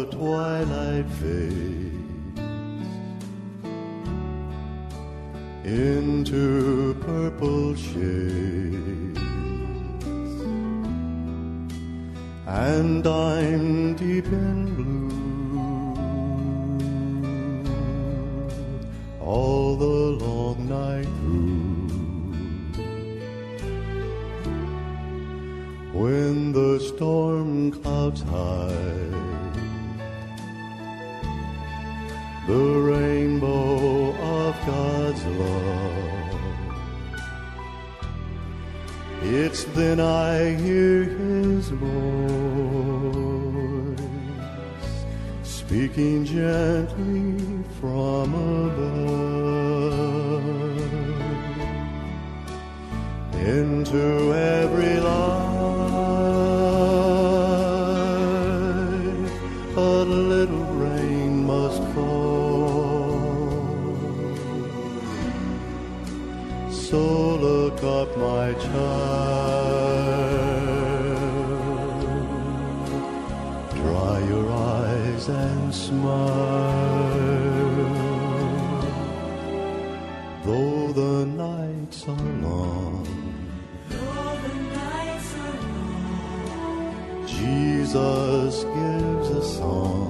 The twilight fades into purple shades, and I'm deep in blue all the long night through. When the storm clouds hide, the rainbow of God's love. It's then I hear His voice speaking gently from above into every So look up, my child. Dry your eyes and smile. Though the nights are long, nights are long Jesus gives a song.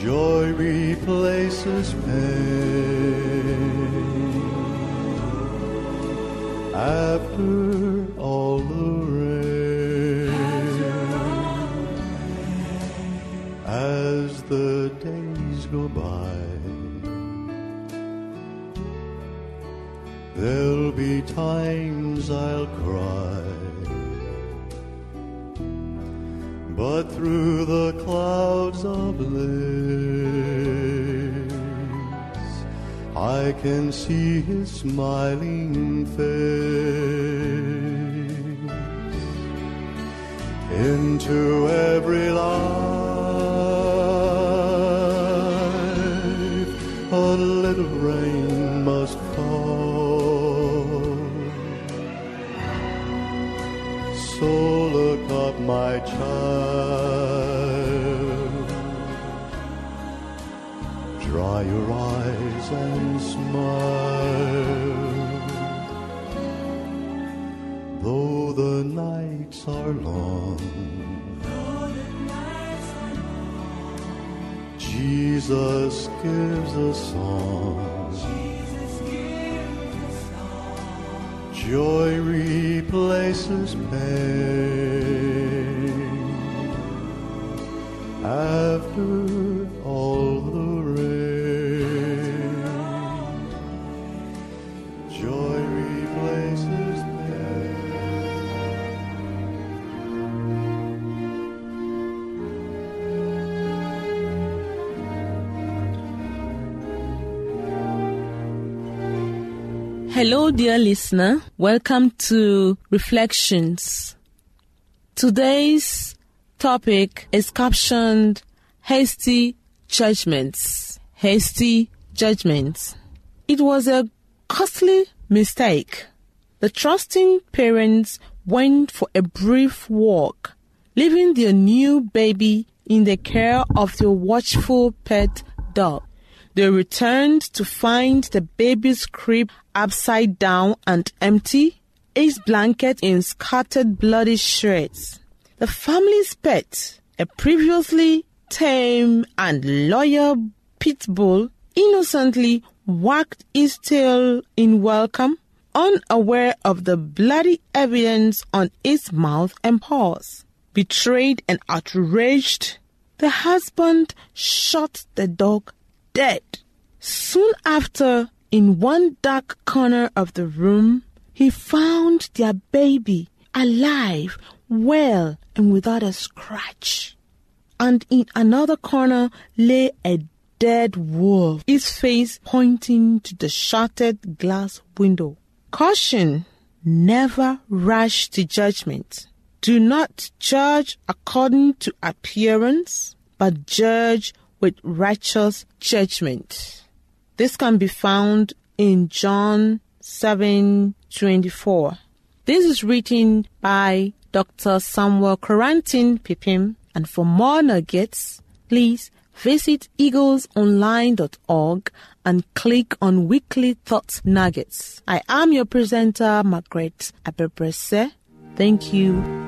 Joy replaces pain. After all the rain, as the days go by. There'll be times I'll cry, but through the clouds of lace, I can see his smiling face. Into every life, are long, Jesus gives a song. Joy replaces pain. After dear listener. Welcome to Reflections. Today's topic is captioned Hasty Judgments. Hasty Judgments. It was a costly mistake. The trusting parents went for a brief walk, leaving their new baby in the care of their watchful pet dog. They returned to find the baby's crib upside down and empty, its blanket in scattered bloody shreds. The family's pet, a previously tame and loyal pit bull, innocently wagged its tail in welcome, unaware of the bloody evidence on its mouth and paws. Betrayed and outraged, the husband shot the dog dead. Soon after, In one dark corner of the room, he found their baby alive, well, and without a scratch. And in another corner lay a dead wolf, its face pointing to the shattered glass window. Caution! Never rush to judgment. Do not judge according to appearance, but judge with righteous judgment. This can be found in John 7:24. This is written by Dr. Samuel Koranteng Pipim, and for more nuggets, please visit eaglesonline.org and click on Weekly Thought Nuggets. I am your presenter, Margaret Abebrese. Thank you.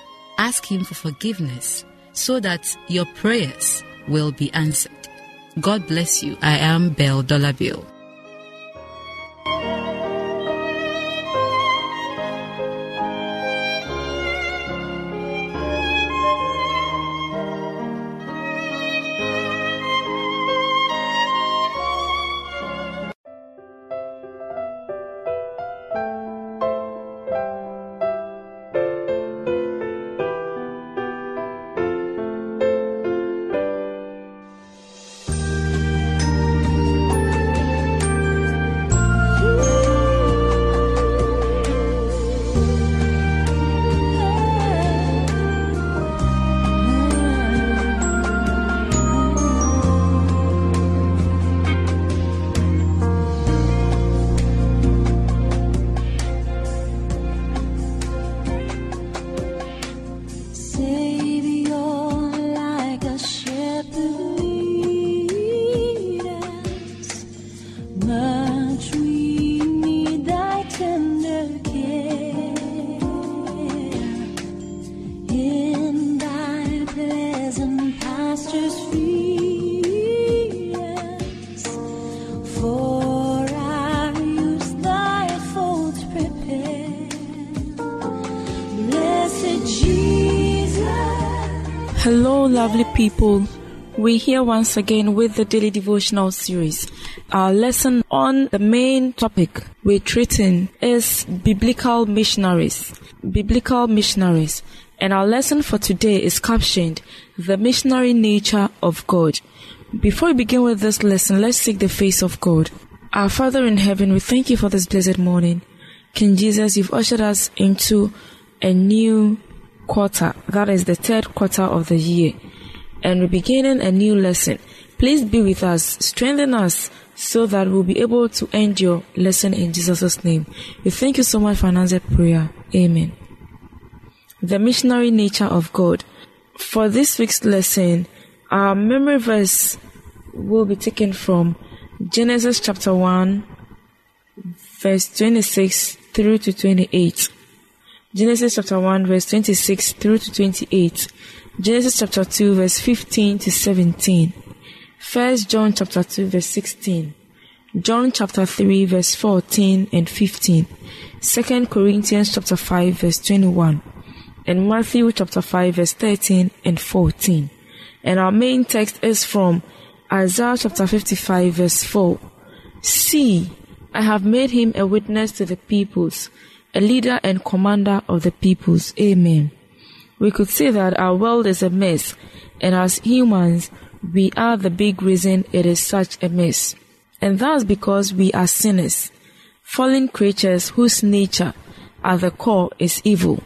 ask Him for forgiveness so that your prayers will be answered. God bless you. I am Belle Dollarbill. Lovely people. We're here once again with the daily devotional series. Our lesson on the main topic we're treating is biblical missionaries. Biblical missionaries. And our lesson for today is captioned The Missionary Nature of God. Before we begin with this lesson, let's seek the face of God. Our Father in heaven, we thank you for this blessed morning. King Jesus, you've ushered us into a new quarter, that is the third quarter of the year, and we're beginning a new lesson. Please be with us, strengthen us so that we'll be able to end your lesson in Jesus' name. We thank you so much for an answered prayer. Amen. The missionary nature of God. For this week's lesson, our memory verse will be taken from Genesis chapter 1, verse 26 through to 28. Genesis chapter 1 verse 26 through to 28. Genesis chapter 2 verse 15 to 17. First John chapter 2 verse 16. John chapter 3 verse 14 and 15. Second Corinthians chapter 5 verse 21. And Matthew chapter 5 verse 13 and 14. And our main text is from Isaiah chapter 55 verse 4. See, I have made him a witness to the peoples, a leader and commander of the peoples. Amen. We could say that our world is a mess, and as humans, we are the big reason it is such a mess. And that's because we are sinners, fallen creatures whose nature at the core is evil.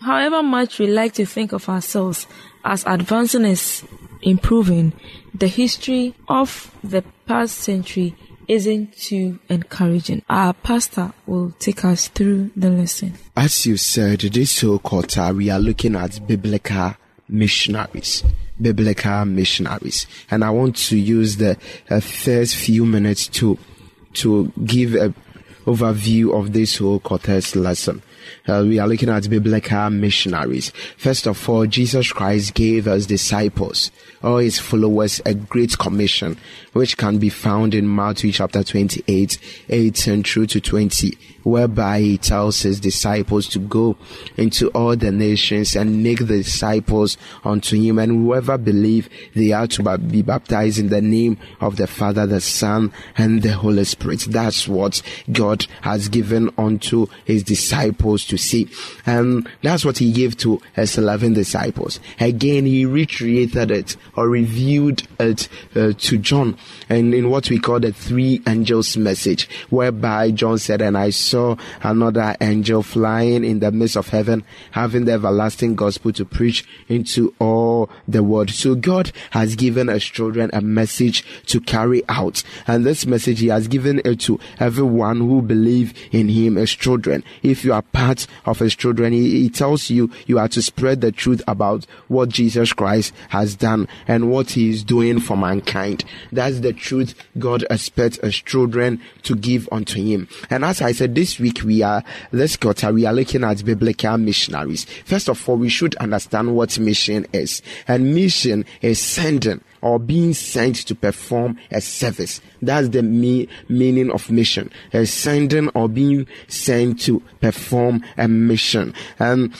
However much we like to think of ourselves as advancing is improving, the history of the past century isn't too encouraging. Our pastor will take us through the lesson. As you said, this whole quarter we are looking at biblical missionaries. Biblical missionaries, and I want to use the uh, first few minutes to to give a overview of this whole quarter's lesson. Uh, we are looking at biblical missionaries. First of all, Jesus Christ gave us disciples, all his followers, a great commission, which can be found in Matthew chapter 28, 18 through to 20, whereby he tells his disciples to go into all the nations and make the disciples unto him. And whoever believe, they are to be baptized in the name of the Father, the Son, and the Holy Spirit. That's what God has given unto his disciples to see. And that's what he gave to his 11 disciples. Again, he recreated it or reviewed it uh, to John and in what we call the three angels message, whereby John said, and I saw another angel flying in the midst of heaven, having the everlasting gospel to preach into all the world. So God has given his children a message to carry out. And this message he has given it to everyone who believe in him as children. If you are part of his children, he, he tells you you are to spread the truth about what Jesus Christ has done and what he is doing for mankind. That's the truth God expects his children to give unto him. And as I said, this week we are, this quarter, we are looking at biblical missionaries. First of all, we should understand what mission is. And mission is sending or being sent to perform a service. That's the me- meaning of mission. A sending or being sent to perform a mission. Um,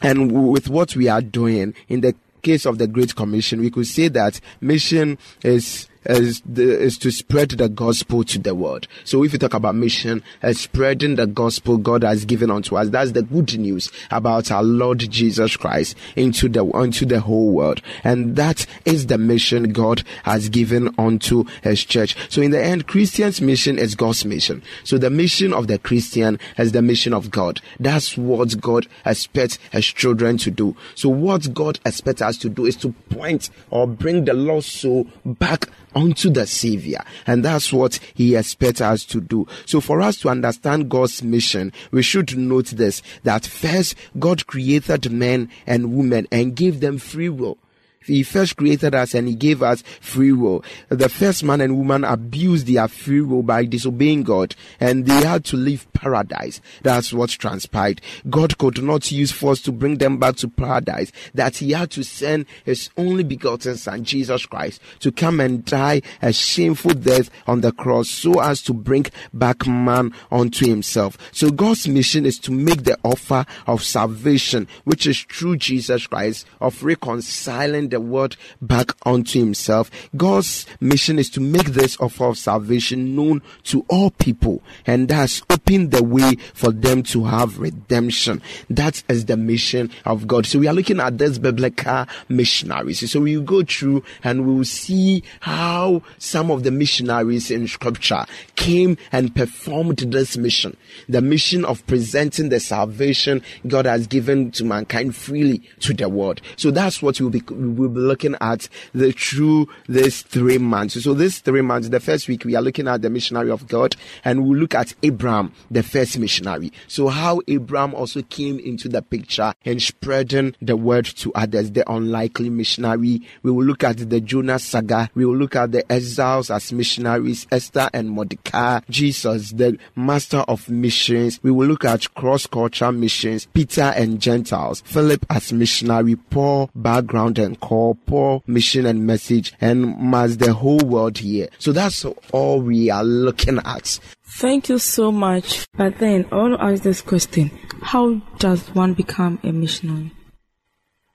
and and with what we are doing in the case of the Great Commission, we could say that mission is is, is to spread the gospel to the world. So if you talk about mission, uh, spreading the gospel God has given unto us, that's the good news about our Lord Jesus Christ into the into the whole world, and that is the mission God has given unto His church. So in the end, Christian's mission is God's mission. So the mission of the Christian is the mission of God. That's what God expects His children to do. So what God expects us to do is to point or bring the lost soul back unto the Savior. And that's what He expects us to do. So for us to understand God's mission, we should note this, that first God created men and women and gave them free will. He first created us and he gave us free will. The first man and woman abused their free will by disobeying God and they had to leave paradise. That's what transpired. God could not use force to bring them back to paradise. That he had to send his only begotten son, Jesus Christ, to come and die a shameful death on the cross so as to bring back man unto himself. So God's mission is to make the offer of salvation, which is through Jesus Christ, of reconciling the world back unto himself. God's mission is to make this offer of salvation known to all people and thus open the way for them to have redemption. That is the mission of God. So we are looking at this biblical missionaries. So we will go through and we will see how some of the missionaries in scripture came and performed this mission. The mission of presenting the salvation God has given to mankind freely to the world. So that's what we'll be, we'll be looking at the through these three months. So this three months, the first week we are looking at the missionary of God and we'll look at Abraham, the first missionary. So how Abraham also came into the picture and spreading the word to others, the unlikely missionary. We will look at the Jonah saga. We will look at the exiles as missionaries, Esther and Mordecai, Jesus, the master of missions. We will look at cross-cultural missions, Peter and Gentiles, Philip as missionary, Paul, background and call, Paul, mission and message, and must the whole world hear. So that's all we are looking at. Thank you so much. But then I want to ask this question How does one become a missionary?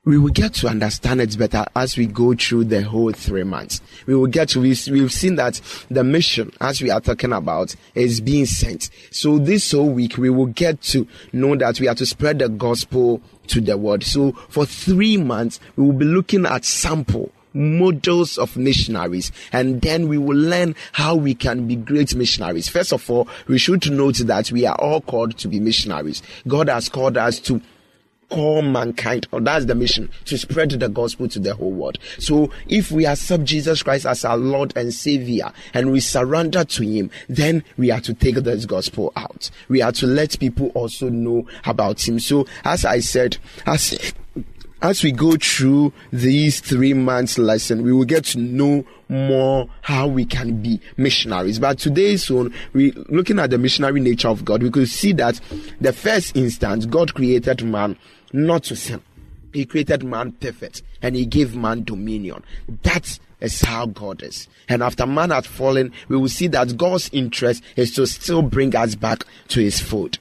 we will get to understand it better as we go through the whole three months. We will get to, we've, we've seen that the mission, as we are talking about, is being sent. So this whole week, we will get to know that we are to spread the gospel to the world. So for three months, we will be looking at sample models of missionaries and then we will learn how we can be great missionaries. First of all, we should note that we are all called to be missionaries. God has called us to call mankind, or that's the mission, to spread the gospel to the whole world. So if we accept Jesus Christ as our Lord and Savior and we surrender to Him, then we are to take this gospel out. We are to let people also know about Him. So as I said, as as we go through these three months lesson, we will get to know more how we can be missionaries. But today's one, we looking at the missionary nature of God, we could see that the first instance, God created man not to sin. He created man perfect and he gave man dominion. That is how God is. And after man had fallen, we will see that God's interest is to still bring us back to his fold.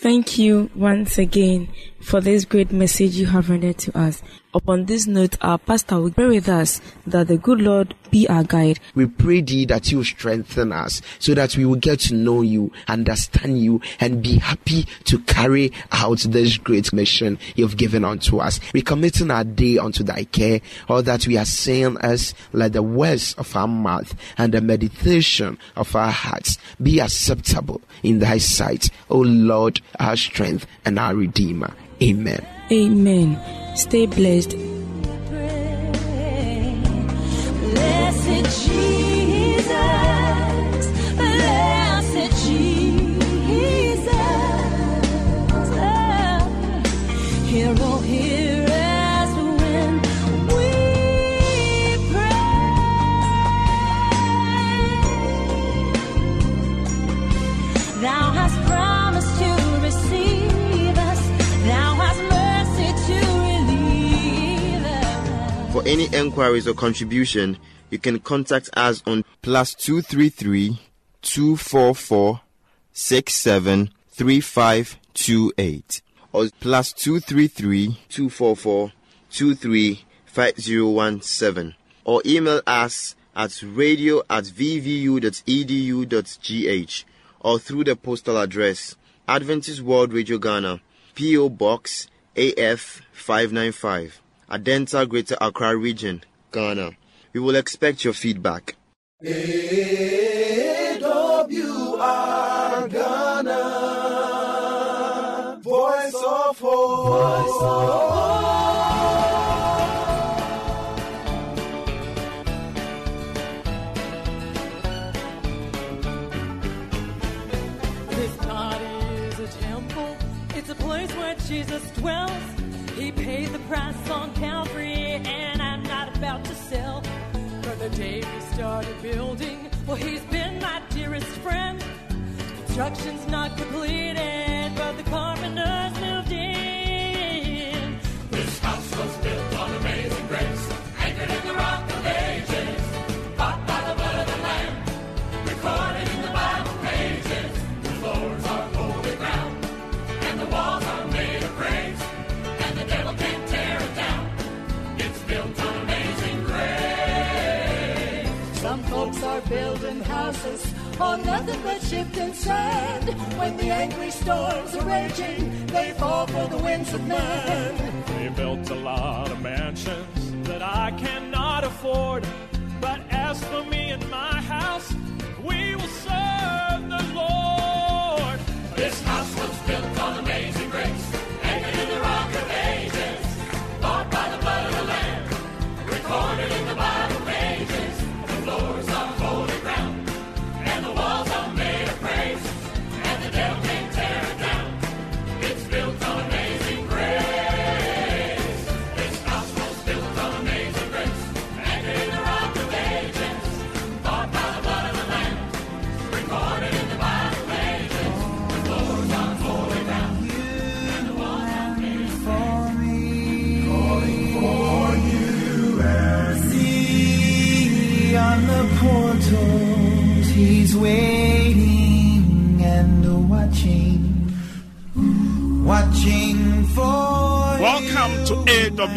Thank you once again for this great message you have rendered to us. Upon this note, our pastor will pray with us that the good Lord be our guide. We pray thee that you strengthen us so that we will get to know you, understand you, and be happy to carry out this great mission you've given unto us. We committing our day unto thy care, all that we are saying as let the words of our mouth and the meditation of our hearts be acceptable in thy sight, O Lord, our strength and our redeemer. Amen. Amen. Stay blessed. Blessed Jesus, For any enquiries or contribution, you can contact us on plus two three three two four four six seven three five two eight or plus two three three two four four two three five zero one seven or email us at radio at vvu.edu.gh or through the postal address Adventist World Radio Ghana, P.O. Box AF 595, Adenta Greater Accra Region, Ghana. We will expect your feedback. AWR Ghana, Voice of Hope. This Calvary, and I'm not about to sell. From the day we started building, well, he's been my dearest friend. Construction's not completed, but the carpenters moved in. This house was built building houses on nothing but shifting sand. When the angry storms are raging, they fall for the winds of man. We built a lot of mansions that I cannot afford. But as for me and my house,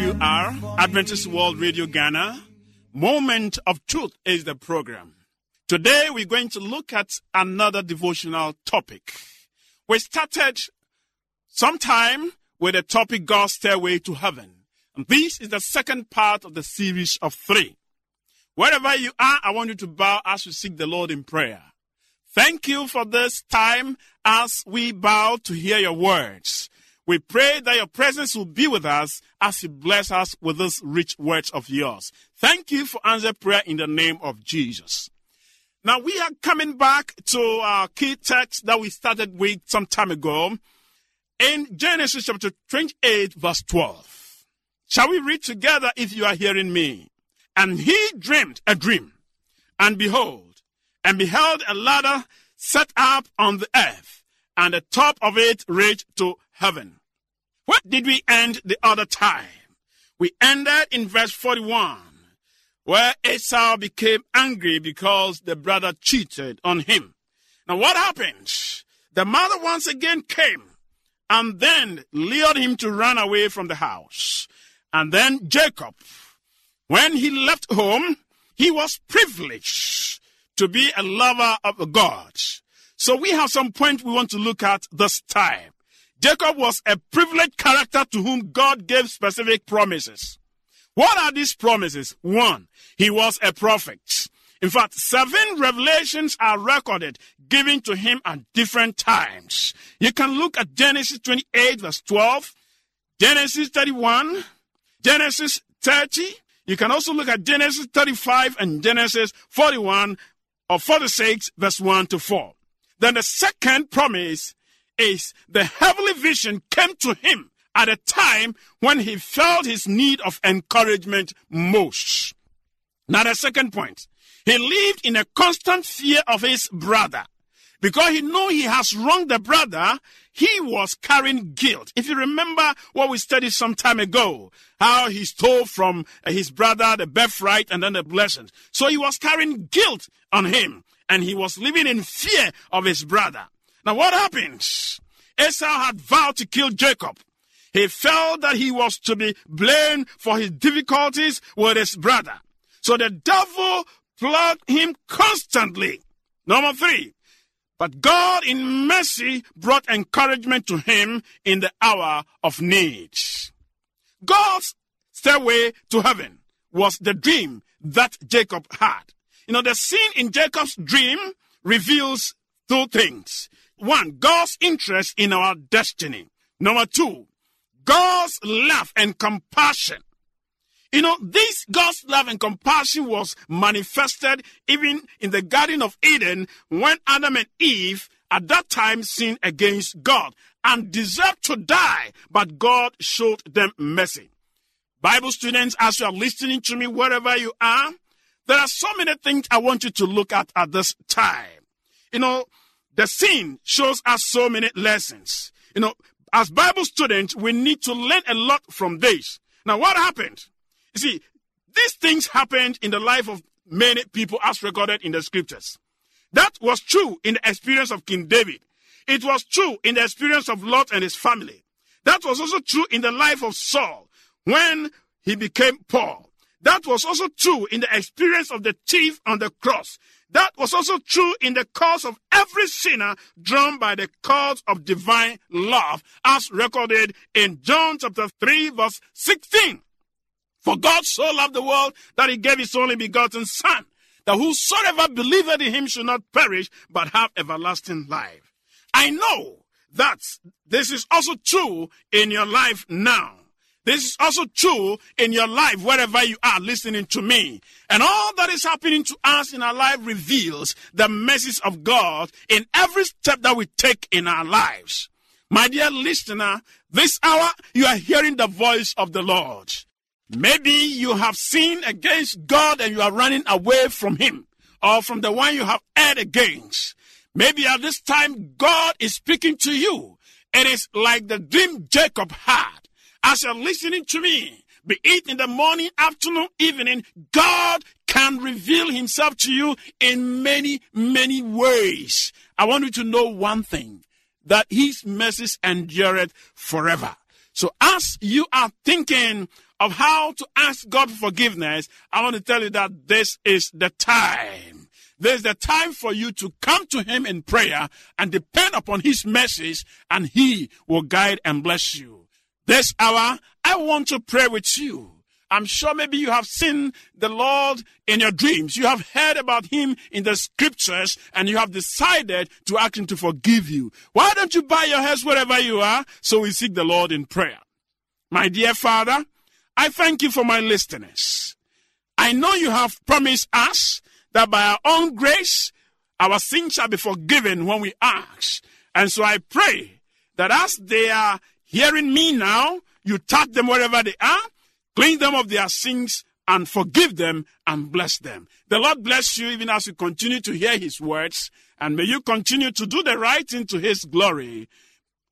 AWR, Adventist World Radio Ghana. Moment of Truth is the program. Today we're going to look at another devotional topic. We started sometime with the topic God's Stairway to Heaven. And this is the second part of the series of three. Wherever you are, I want you to bow as we seek the Lord in prayer. Thank you for this time as we bow to hear your words. We pray that your presence will be with us as you bless us with this rich words of yours. Thank you for answer prayer in the name of Jesus. Now we are coming back to our key text that we started with some time ago in Genesis chapter 28 verse 12. Shall we read together if you are hearing me? And he dreamed a dream, and behold, and beheld a ladder set up on the earth, and the top of it reached to heaven. What did we end the other time? We ended in verse 41, where Esau became angry because the brother cheated on him. Now what happened? The mother once again came and then lured him to run away from the house. And then Jacob, when he left home, he was privileged to be a lover of God. So we have some point we want to look at this time. Jacob was a privileged character to whom God gave specific promises. What are these promises? One, he was a prophet. In fact, seven revelations are recorded given to him at different times. You can look at Genesis 28 verse 12, Genesis 31, Genesis 30. You can also look at Genesis 35 and Genesis 41 or 46 verse 1 to 4. Then the second promise is the heavenly vision came to him at a time when he felt his need of encouragement most. Now, the second point, he lived in a constant fear of his brother. Because he knew he has wronged the brother, he was carrying guilt. If you remember what we studied some time ago, how he stole from his brother the birthright and then the blessings. So he was carrying guilt on him, and he was living in fear of his brother. Now, what happens? Esau had vowed to kill Jacob. He felt that he was to be blamed for his difficulties with his brother. So the devil plugged him constantly. Number three, but God in mercy brought encouragement to him in the hour of need. God's stairway to heaven was the dream that Jacob had. You know, the scene in Jacob's dream reveals two things. One, God's interest in our destiny. Number two, God's love and compassion. You know, this God's love and compassion was manifested even in the Garden of Eden when Adam and Eve at that time sinned against God and deserved to die, but God showed them mercy. Bible students, as you are listening to me wherever you are, there are so many things I want you to look at at this time. You know, the scene shows us so many lessons. You know, as Bible students, we need to learn a lot from this. Now, what happened? You see, these things happened in the life of many people as recorded in the scriptures. That was true in the experience of King David. It was true in the experience of Lot and his family. That was also true in the life of Saul when he became Paul. That was also true in the experience of the thief on the cross. That was also true in the cause of every sinner drawn by the cause of divine love, as recorded in John chapter 3, verse 16. For God so loved the world that he gave his only begotten Son, that whosoever believeth in him should not perish, but have everlasting life. I know that this is also true in your life now. This is also true in your life, wherever you are listening to me. And all that is happening to us in our life reveals the message of God in every step that we take in our lives. My dear listener, this hour you are hearing the voice of the Lord. Maybe you have sinned against God and you are running away from Him or from the one you have erred against. Maybe at this time God is speaking to you. It is like the dream Jacob had. As you're listening to me, be it in the morning, afternoon, evening, God can reveal himself to you in many, many ways. I want you to know one thing that his mercies endureth forever. So as you are thinking of how to ask God for forgiveness, I want to tell you that this is the time. This is the time for you to come to Him in prayer and depend upon His message, and He will guide and bless you. This hour, I want to pray with you. I'm sure maybe you have seen the Lord in your dreams. You have heard about Him in the scriptures and you have decided to ask Him to forgive you. Why don't you bow your heads wherever you are so we seek the Lord in prayer? My dear Father, I thank you for my listeners. I know you have promised us that by our own grace, our sins shall be forgiven when we ask. And so I pray that as they are hearing me now, you touch them wherever they are, cleanse them of their sins, and forgive them and bless them. The Lord bless you even as you continue to hear His words, and may you continue to do the right thing to His glory.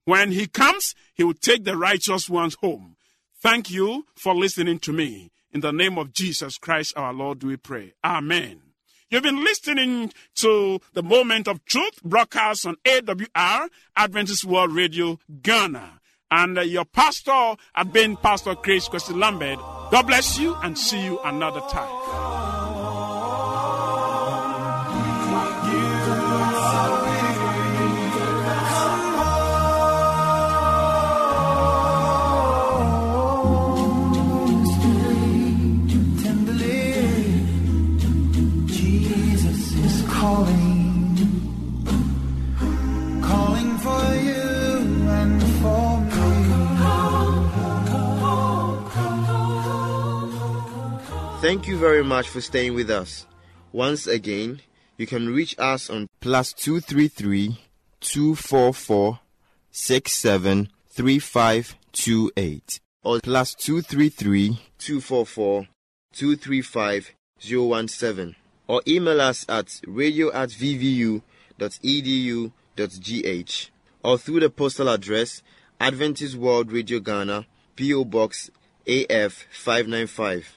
When He comes, He will take the righteous ones home. Thank you for listening to me. In the name of Jesus Christ our Lord, we pray. Amen. You've been listening to the Moment of Truth broadcast on AWR, Adventist World Radio, Ghana. And uh, your pastor had been Pastor Chris Kwesi Lambert. God bless you and see you another time. Thank you very much for staying with us. Once again, you can reach us on plus two three three two four four six seven three five two eight or plus two three three two four four two three five zero one seven or email us at radio at vvu dot edu dot gh or through the postal address Adventist World Radio Ghana PO Box AF five nine five